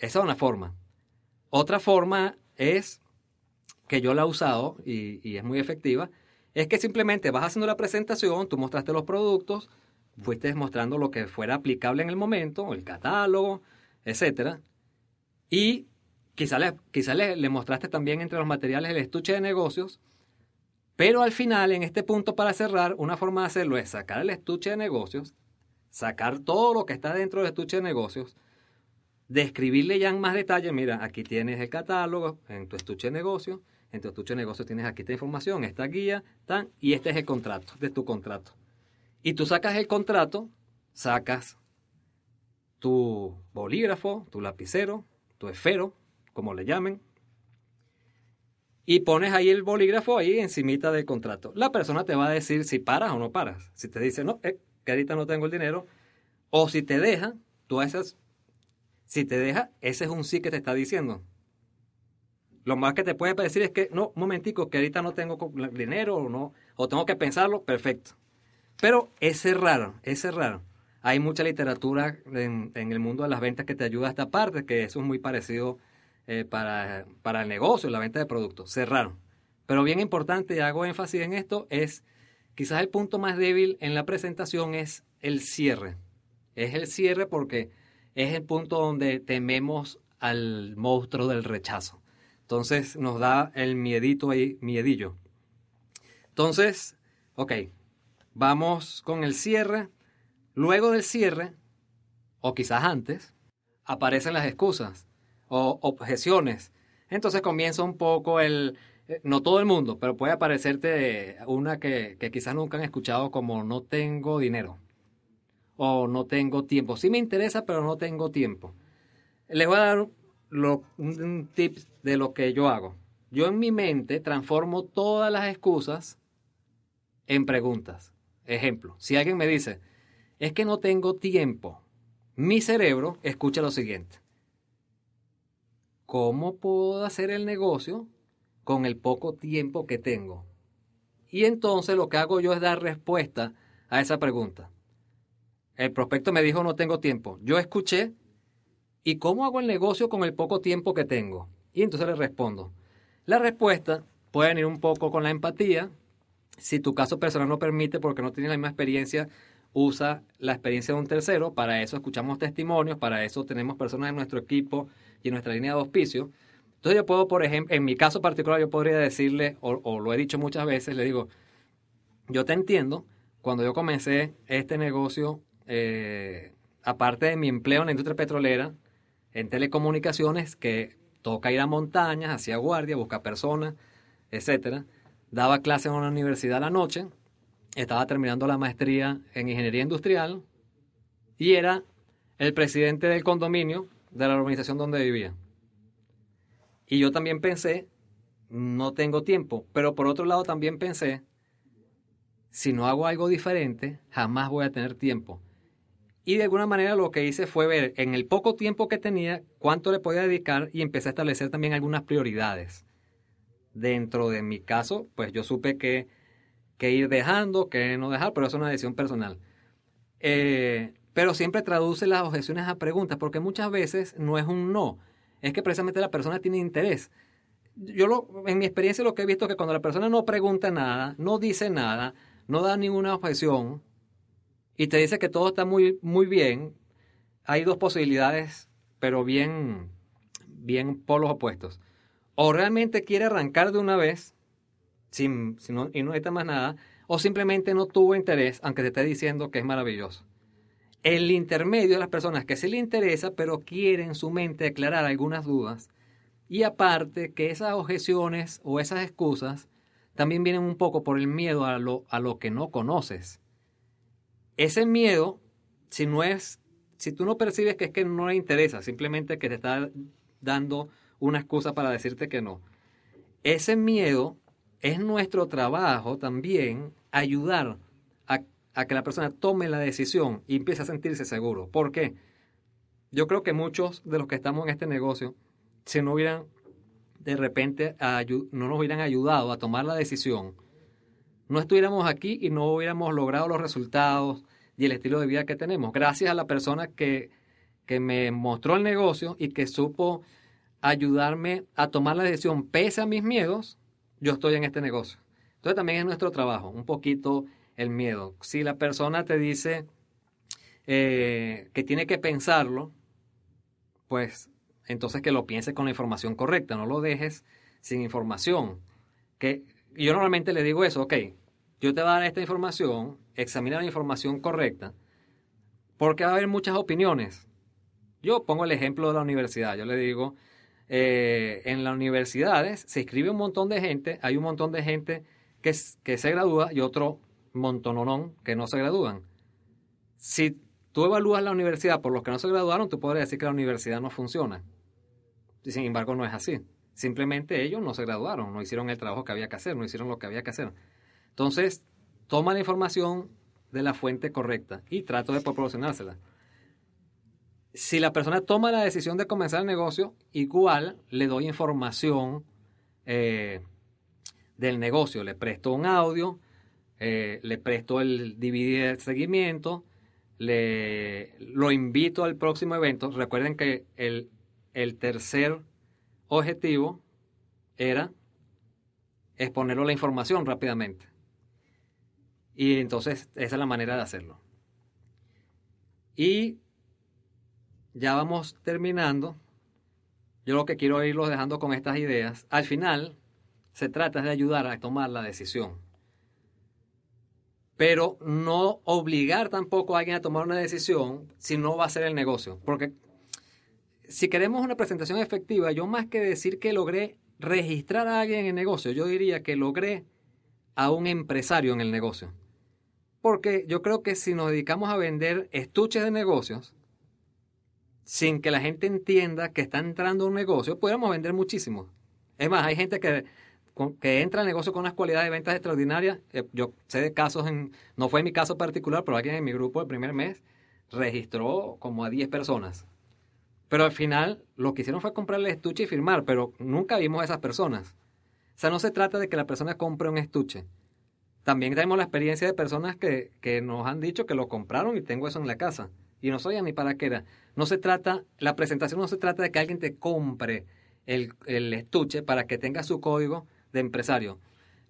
Esa es una forma. Otra forma es que yo la he usado y, es muy efectiva, es que simplemente vas haciendo la presentación, tú mostraste los productos, fuiste mostrando lo que fuera aplicable en el momento, el catálogo, etcétera, y quizá le, le mostraste también entre los materiales el estuche de negocios, pero al final, en este punto para cerrar, una forma de hacerlo es sacar el estuche de negocios, sacar todo lo que está dentro del estuche de negocios, describirle ya en más detalle, mira, aquí tienes el catálogo en tu estuche de negocios, en tu estuche de negocios tienes aquí esta información, esta guía, tan, y este es el contrato, de tu contrato. Y tú sacas el contrato, sacas tu bolígrafo, tu lapicero, tu esfero, como le llamen, y pones ahí el bolígrafo ahí encimita del contrato. La persona te va a decir si paras o no paras. Si te dice, no, eh, que ahorita no tengo el dinero, o si te deja, tú esas, si te deja, ese es un sí que te está diciendo. Lo más que te puede decir es que, no, momentico, que ahorita no tengo dinero o no, o tengo que pensarlo, perfecto. Pero es raro, es raro. Hay mucha literatura en, el mundo de las ventas que te ayuda a esta parte, que eso es muy parecido eh, para, para el negocio, la venta de productos. Cerraron. Pero bien importante, y hago énfasis en esto, es quizás el punto más débil en la presentación es el cierre. Es el cierre porque es el punto donde tememos al monstruo del rechazo. Entonces nos da el miedito ahí, miedillo. Entonces, ok, vamos con el cierre. Luego del cierre, o quizás antes, aparecen las excusas o objeciones. Entonces comienza un poco el, eh, no todo el mundo, pero puede aparecerte una que, que quizás nunca han escuchado como no tengo dinero o no tengo tiempo. Sí me interesa, pero no tengo tiempo. Les voy a dar lo, un tip de lo que yo hago. Yo en mi mente transformo todas las excusas en preguntas. Ejemplo, si alguien me dice, es que no tengo tiempo, mi cerebro escucha lo siguiente. ¿Cómo puedo hacer el negocio con el poco tiempo que tengo? Y entonces lo que hago yo es dar respuesta a esa pregunta. El prospecto me dijo no tengo tiempo. Yo escuché ¿y cómo hago el negocio con el poco tiempo que tengo? Y entonces le respondo. La respuesta puede venir un poco con la empatía. Si tu caso personal no permite porque no tienes la misma experiencia, usa la experiencia de un tercero. Para eso escuchamos testimonios, para eso tenemos personas en nuestro equipo y en nuestra línea de auspicio. Entonces yo puedo, por ejemplo, en mi caso particular, yo podría decirle, o, lo he dicho muchas veces, le digo, yo te entiendo, cuando yo comencé este negocio, eh, aparte de mi empleo en la industria petrolera, en telecomunicaciones que toca ir a montañas, hacía guardia, buscar personas, etcétera. Daba clases en una universidad a la noche, estaba terminando la maestría en ingeniería industrial y era el presidente del condominio de la organización donde vivía. Y yo también pensé, no tengo tiempo, pero por otro lado también pensé, si no hago algo diferente, jamás voy a tener tiempo. Y de alguna manera lo que hice fue ver en el poco tiempo que tenía cuánto le podía dedicar y empecé a establecer también algunas prioridades. Dentro de mi caso, pues yo supe que, que ir dejando, que no dejar, pero eso es una decisión personal. Eh, pero siempre traduce las objeciones a preguntas, porque muchas veces no es un no, es que precisamente la persona tiene interés. Yo lo, en mi experiencia lo que he visto es que cuando la persona no pregunta nada, no dice nada, no da ninguna objeción, y te dice que todo está muy, muy bien, hay dos posibilidades, pero bien, bien polos opuestos. O realmente quiere arrancar de una vez sin, y no necesita más nada, o simplemente no tuvo interés, aunque te esté diciendo que es maravilloso. El intermedio de las personas que se le interesa, pero quieren en su mente aclarar algunas dudas. Y aparte que esas objeciones o esas excusas también vienen un poco por el miedo a lo, a lo que no conoces. Ese miedo, si no es, si tú no percibes que es que no le interesa, simplemente que te está dando una excusa para decirte que no. Ese miedo es nuestro trabajo también ayudar a, que la persona tome la decisión y empiece a sentirse seguro. ¿Por qué? Yo creo que muchos de los que estamos en este negocio, si no hubieran de repente no nos hubieran ayudado a tomar la decisión, no estuviéramos aquí y no hubiéramos logrado los resultados y el estilo de vida que tenemos. Gracias a la persona que, que me mostró el negocio y que supo ayudarme a tomar la decisión pese a mis miedos, yo estoy en este negocio. Entonces también es nuestro trabajo, un poquito el miedo. Si la persona te dice eh, que tiene que pensarlo, pues entonces que lo pienses con la información correcta, no lo dejes sin información. Que yo normalmente le digo eso, ok, yo te voy a dar esta información, examina la información correcta, porque va a haber muchas opiniones. Yo pongo el ejemplo de la universidad, yo le digo, eh, en las universidades se inscribe un montón de gente, hay un montón de gente que, que se gradúa y otro montononón que no se gradúan. Si tú evalúas la universidad por los que no se graduaron, tú podrías decir que la universidad no funciona. Y sin embargo, no es así. Simplemente ellos no se graduaron, no hicieron el trabajo que había que hacer, no hicieron lo que había que hacer. Entonces, toma la información de la fuente correcta y trato de proporcionársela. Si la persona toma la decisión de comenzar el negocio, igual le doy información eh, del negocio. Le presto un audio, eh, le presto el DVD de seguimiento, le, lo invito al próximo evento. Recuerden que el, el tercer objetivo era exponerlo la información rápidamente. Y entonces esa es la manera de hacerlo. Y ya vamos terminando. Yo lo que quiero irlos dejando con estas ideas. Al final, se trata de ayudar a tomar la decisión pero no obligar tampoco a alguien a tomar una decisión si no va a ser el negocio. Porque si queremos una presentación efectiva, yo más que decir que logré registrar a alguien en el negocio, yo diría que logré a un empresario en el negocio. Porque yo creo que si nos dedicamos a vender estuches de negocios, sin que la gente entienda que está entrando a un negocio, podríamos vender muchísimo. Es más, hay gente que que entra al negocio con unas cualidades de ventas extraordinarias. Eh, yo sé de casos, en, no fue mi caso particular, pero alguien en mi grupo el primer mes registró como a 10 personas. Pero al final lo que hicieron fue comprarle estuche y firmar, pero nunca vimos a esas personas. Sea, no se trata de que la persona compre un estuche. También tenemos la experiencia de personas que, que nos han dicho que lo compraron y tengo eso en la casa. Y no sabía ni para qué era. No se trata, la presentación no se trata de que alguien te compre el, el estuche para que tenga su código de empresario.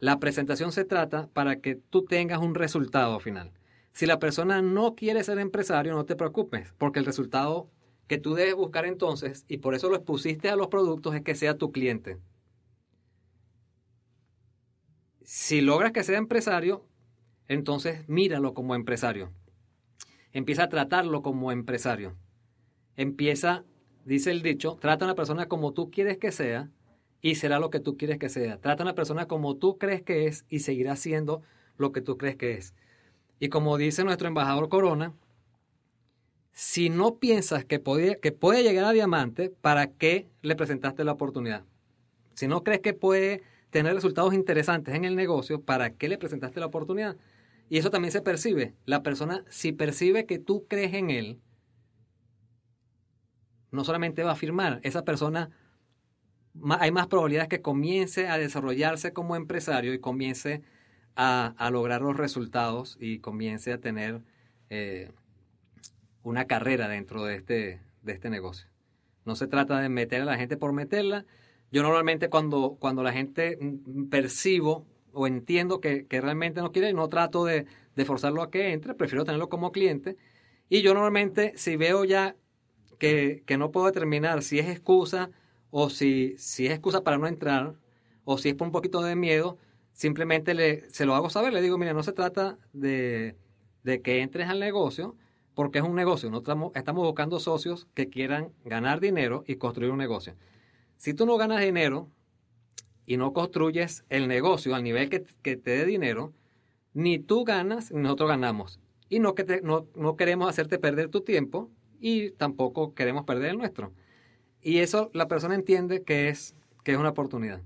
La presentación se trata para que tú tengas un resultado final. Si la persona no quiere ser empresario, no te preocupes, porque el resultado que tú debes buscar entonces, y por eso lo expusiste a los productos, es que sea tu cliente. Si logras que sea empresario, entonces míralo como empresario. Empieza a tratarlo como empresario. Empieza, dice el dicho, trata a una persona como tú quieres que sea y será lo que tú quieres que sea. Trata a una persona como tú crees que es y seguirá siendo lo que tú crees que es. Y como dice nuestro embajador Corona, si no piensas que puede, que puede llegar a diamante, ¿para qué le presentaste la oportunidad? Si no crees que puede tener resultados interesantes en el negocio, ¿para qué le presentaste la oportunidad? Y eso también se percibe. La persona, si percibe que tú crees en él, no solamente va a firmar, esa persona hay más probabilidades que comience a desarrollarse como empresario y comience a, lograr los resultados y comience a tener eh, una carrera dentro de este, de este negocio. No se trata de meter a la gente por meterla. Yo normalmente cuando, cuando la gente percibo o entiendo que, realmente no quiere, no trato de, de, forzarlo a que entre, prefiero tenerlo como cliente. Y yo normalmente si veo ya que, que no puedo determinar si es excusa o si, si es excusa para no entrar, o si es por un poquito de miedo, simplemente le, se lo hago saber, le digo, mira, no se trata de, de que entres al negocio, porque es un negocio, no estamos buscando socios que quieran ganar dinero y construir un negocio. Si tú no ganas dinero y no construyes el negocio al nivel que, que te dé dinero, ni tú ganas ni nosotros ganamos. Y no, que no, no queremos hacerte perder tu tiempo y tampoco queremos perder el nuestro. Y eso la persona entiende que es, que es una oportunidad.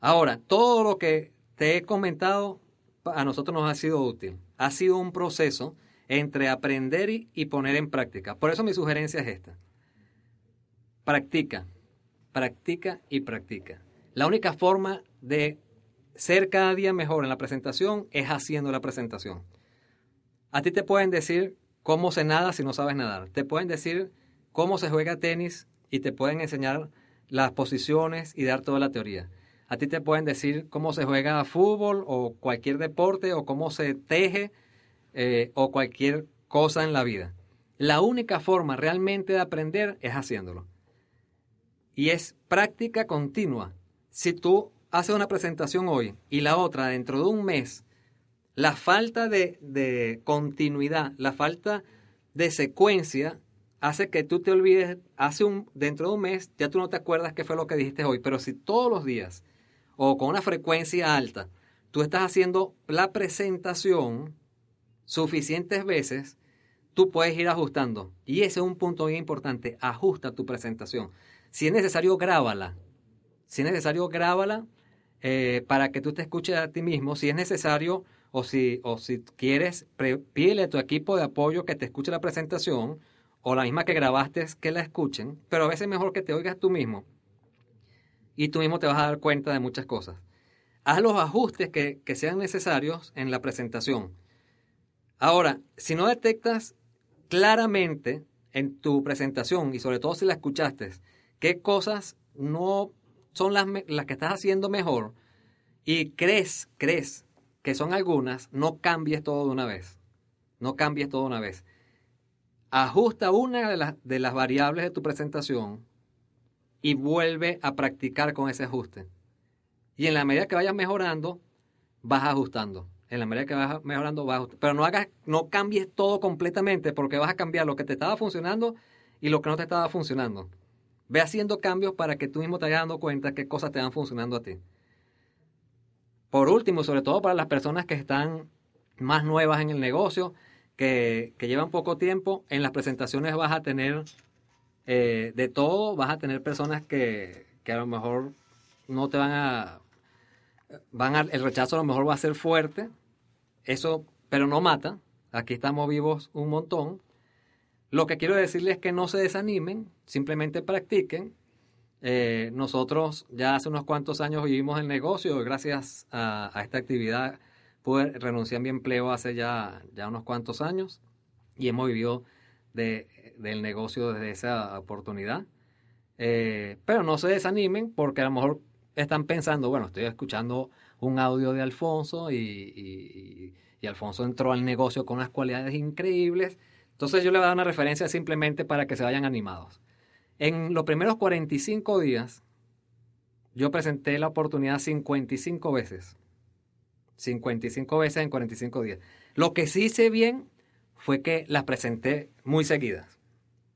Ahora, todo lo que te he comentado a nosotros nos ha sido útil. Ha sido un proceso entre aprender y, y poner en práctica. Por eso mi sugerencia es esta. Practica, practica y practica. La única forma de ser cada día mejor en la presentación es haciendo la presentación. A ti te pueden decir cómo se nada si no sabes nadar. Te pueden decir cómo se juega tenis y te pueden enseñar las posiciones y dar toda la teoría. A ti te pueden decir cómo se juega fútbol o cualquier deporte o cómo se teje eh, o cualquier cosa en la vida. La única forma realmente de aprender es haciéndolo. Y es práctica continua. Si tú haces una presentación hoy y la otra dentro de un mes, la falta de, de continuidad, la falta de secuencia hace que tú te olvides, hace un, dentro de un mes ya tú no te acuerdas qué fue lo que dijiste hoy, pero si todos los días o con una frecuencia alta, tú estás haciendo la presentación suficientes veces, tú puedes ir ajustando. Y ese es un punto bien importante, ajusta tu presentación. Si es necesario, grábala. Si es necesario, grábala eh, para que tú te escuches a ti mismo. Si es necesario o si, o si quieres, pídele a tu equipo de apoyo que te escuche la presentación o la misma que grabaste que la escuchen, pero a veces es mejor que te oigas tú mismo y tú mismo te vas a dar cuenta de muchas cosas. Haz los ajustes que, que sean necesarios en la presentación. Ahora, si no detectas claramente en tu presentación y sobre todo si la escuchaste, qué cosas no son las, las que estás haciendo mejor y crees, crees que son algunas, no cambies todo de una vez. No cambies todo de una vez. Ajusta una de las, de las variables de tu presentación y vuelve a practicar con ese ajuste. Y en la medida que vayas mejorando, vas ajustando. En la medida que vas mejorando, vas ajustando. Pero no hagas, no cambies todo completamente porque vas a cambiar lo que te estaba funcionando y lo que no te estaba funcionando. Ve haciendo cambios para que tú mismo te vayas dando cuenta qué cosas te van funcionando a ti. Por último, sobre todo para las personas que están más nuevas en el negocio, que, llevan poco tiempo, en las presentaciones vas a tener eh, de todo vas a tener personas que, que, a lo mejor no te van a, van a, el rechazo a lo mejor va a ser fuerte, eso, pero no mata, aquí estamos vivos un montón. Lo que quiero decirles es que no se desanimen, simplemente practiquen. Eh, nosotros ya hace unos cuantos años vivimos el negocio, gracias a, esta actividad pude renunciar a mi empleo hace ya, ya unos cuantos años y hemos vivido de del negocio desde esa oportunidad. Eh, pero no se desanimen porque a lo mejor están pensando, bueno, estoy escuchando un audio de Alfonso y, Alfonso entró al negocio con unas cualidades increíbles. Entonces yo le voy a dar una referencia simplemente para que se vayan animados. En los primeros 45 días, yo presenté la oportunidad 55 veces. 55 veces en 45 días. Lo que sí hice bien fue que las presenté muy seguidas.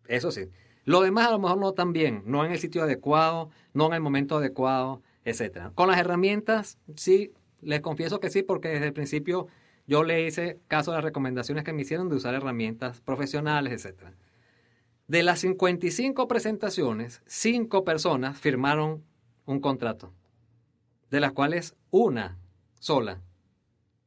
Eso sí. Lo demás a lo mejor no tan bien, no en el sitio adecuado, no en el momento adecuado, etcétera. Con las herramientas, sí, les confieso que sí, porque desde el principio yo le hice caso a las recomendaciones que me hicieron de usar herramientas profesionales, etcétera. De las 55 presentaciones, 5 personas firmaron un contrato, de las cuales una sola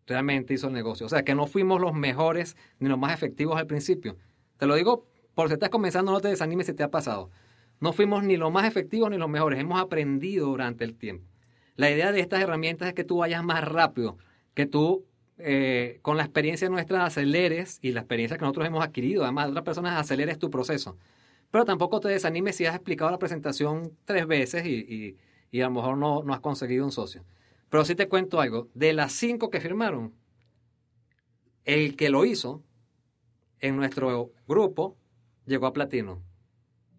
realmente hizo el negocio. O sea, que no fuimos los mejores ni los más efectivos al principio. Te lo digo por si estás comenzando, no te desanimes si te ha pasado. No fuimos ni los más efectivos ni los mejores, hemos aprendido durante el tiempo. La idea de estas herramientas es que tú vayas más rápido, que tú eh, con la experiencia nuestra aceleres y la experiencia que nosotros hemos adquirido, además de otras personas, aceleres tu proceso. Pero tampoco te desanimes si has explicado la presentación tres veces y, y, a lo mejor no, no has conseguido un socio. Pero sí te cuento algo, de las cinco que firmaron, el que lo hizo en nuestro grupo llegó a platino.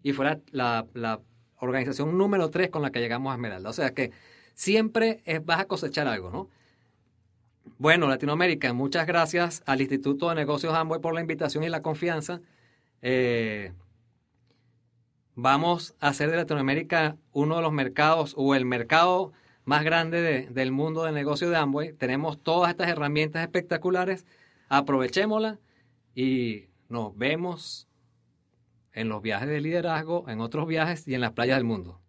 Y fue la, organización número tres con la que llegamos a Esmeralda. O sea que siempre es, vas a cosechar algo, ¿no? Bueno, Latinoamérica, muchas gracias al Instituto de Negocios Amway por la invitación y la confianza. Eh, vamos a hacer de Latinoamérica uno de los mercados o el mercado más grande del mundo de negocios de Amway. Tenemos todas estas herramientas espectaculares. Aprovechémoslas y nos vemos en los viajes de liderazgo, en otros viajes y en las playas del mundo.